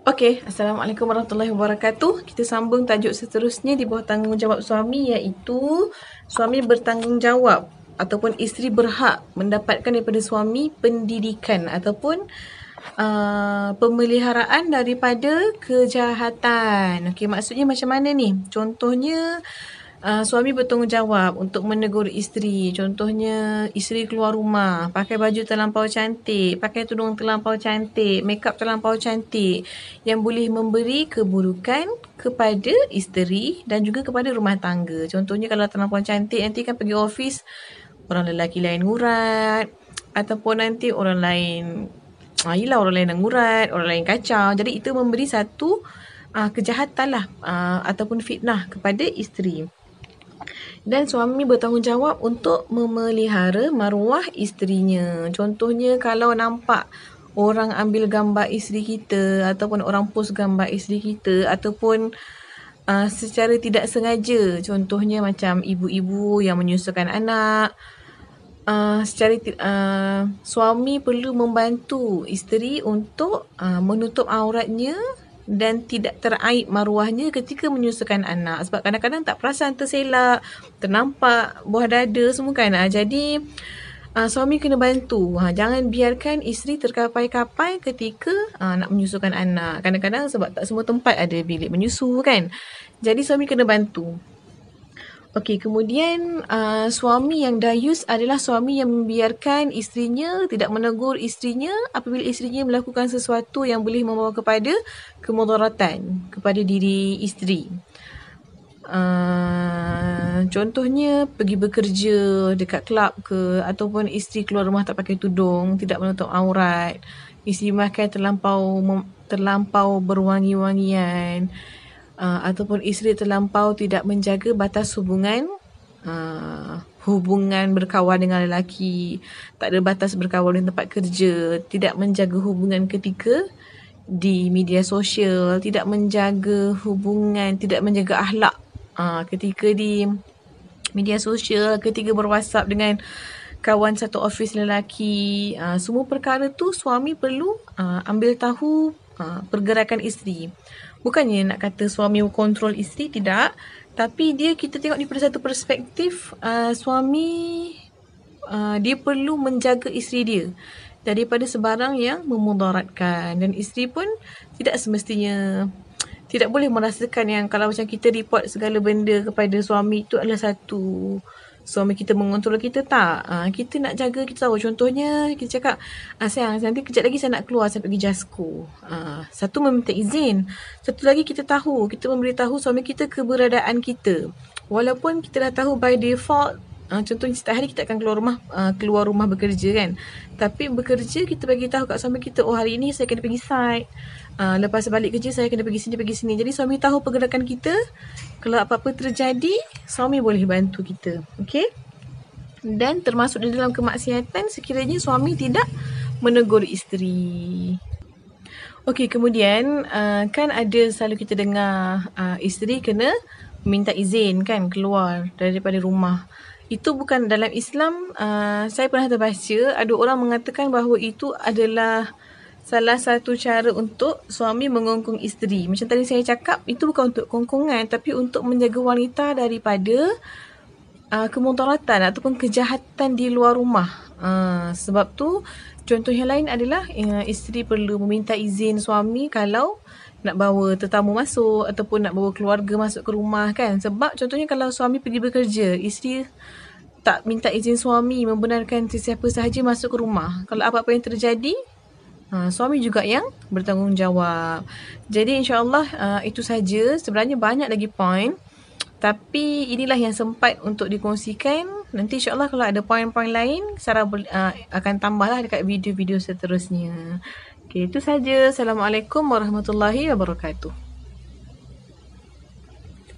Okey, Assalamualaikum warahmatullahi wabarakatuh. Kita sambung tajuk seterusnya di bawah tanggungjawab suami iaitu suami bertanggungjawab ataupun isteri berhak mendapatkan daripada suami pendidikan ataupun uh, pemeliharaan daripada kejahatan. Okey, maksudnya macam mana ni? Contohnya uh, suami bertanggungjawab untuk menegur isteri. Contohnya, isteri keluar rumah, pakai baju terlampau cantik, pakai tudung terlampau cantik, makeup terlampau cantik yang boleh memberi keburukan kepada isteri dan juga kepada rumah tangga. Contohnya kalau terlampau cantik nanti kan pergi office orang lelaki lain ngurat ataupun nanti orang lain ah yalah orang lain ngurat, orang lain kacau. Jadi itu memberi satu uh, kejahatan lah uh, ataupun fitnah kepada isteri dan suami bertanggungjawab untuk memelihara maruah isterinya. Contohnya kalau nampak orang ambil gambar isteri kita ataupun orang post gambar isteri kita ataupun uh, secara tidak sengaja contohnya macam ibu-ibu yang menyusukan anak uh, secara uh, suami perlu membantu isteri untuk uh, menutup auratnya dan tidak teraib maruahnya ketika menyusukan anak. Sebab kadang-kadang tak perasan terselak ternampak buah dada semua kan. Ha, jadi uh, suami kena bantu. Ha, jangan biarkan isteri terkapai-kapai ketika uh, nak menyusukan anak. Kadang-kadang sebab tak semua tempat ada bilik menyusu kan. Jadi suami kena bantu Okey, kemudian uh, suami yang dayus adalah suami yang membiarkan isterinya tidak menegur isterinya apabila isterinya melakukan sesuatu yang boleh membawa kepada kemudaratan kepada diri isteri. Uh, contohnya pergi bekerja dekat kelab ke ataupun isteri keluar rumah tak pakai tudung, tidak menutup aurat, isteri makan terlampau terlampau berwangi-wangian uh, ataupun isteri terlampau tidak menjaga batas hubungan uh, hubungan berkawan dengan lelaki tak ada batas berkawan di tempat kerja tidak menjaga hubungan ketika di media sosial tidak menjaga hubungan tidak menjaga akhlak uh, ketika di media sosial ketika berwhatsapp dengan kawan satu office lelaki uh, semua perkara tu suami perlu uh, ambil tahu uh, pergerakan isteri bukannya nak kata suami kontrol isteri tidak. Tapi dia kita tengok daripada satu perspektif uh, suami uh, dia perlu menjaga isteri dia daripada sebarang yang memudaratkan. Dan isteri pun tidak semestinya tidak boleh merasakan yang kalau macam kita report segala benda kepada suami itu adalah satu suami kita mengontrol kita tak. Ha, kita nak jaga, kita tahu. Contohnya, kita cakap, ah, sayang, nanti kejap lagi saya nak keluar, saya pergi jasko. Ha, satu, meminta izin. Satu lagi, kita tahu. Kita memberitahu suami kita keberadaan kita. Walaupun kita dah tahu by default, Uh, contohnya setiap hari kita akan keluar rumah uh, keluar rumah bekerja kan. Tapi bekerja kita bagi tahu kat suami kita oh hari ini saya kena pergi site. Uh, lepas balik kerja saya kena pergi sini pergi sini. Jadi suami tahu pergerakan kita. Kalau apa-apa terjadi, suami boleh bantu kita. Okey? Dan termasuk di dalam kemaksiatan sekiranya suami tidak menegur isteri. Okey, kemudian uh, kan ada selalu kita dengar uh, isteri kena minta izin kan keluar daripada rumah itu bukan dalam Islam uh, saya pernah terbaca ada orang mengatakan bahawa itu adalah salah satu cara untuk suami mengongkong isteri. Macam tadi saya cakap itu bukan untuk kongkongan tapi untuk menjaga wanita daripada uh, kemudaratan ataupun kejahatan di luar rumah. Uh, sebab tu contoh yang lain adalah uh, isteri perlu meminta izin suami kalau nak bawa tetamu masuk ataupun nak bawa keluarga masuk ke rumah kan? Sebab contohnya kalau suami pergi bekerja isteri tak minta izin suami membenarkan sesiapa sahaja masuk ke rumah. Kalau apa-apa yang terjadi uh, suami juga yang bertanggungjawab. Jadi insyaallah uh, itu saja. Sebenarnya banyak lagi point tapi inilah yang sempat untuk dikongsikan nanti insyaallah kalau ada poin-poin lain Sarah uh, akan tambahlah dekat video-video seterusnya Okay, itu saja. Assalamualaikum warahmatullahi wabarakatuh.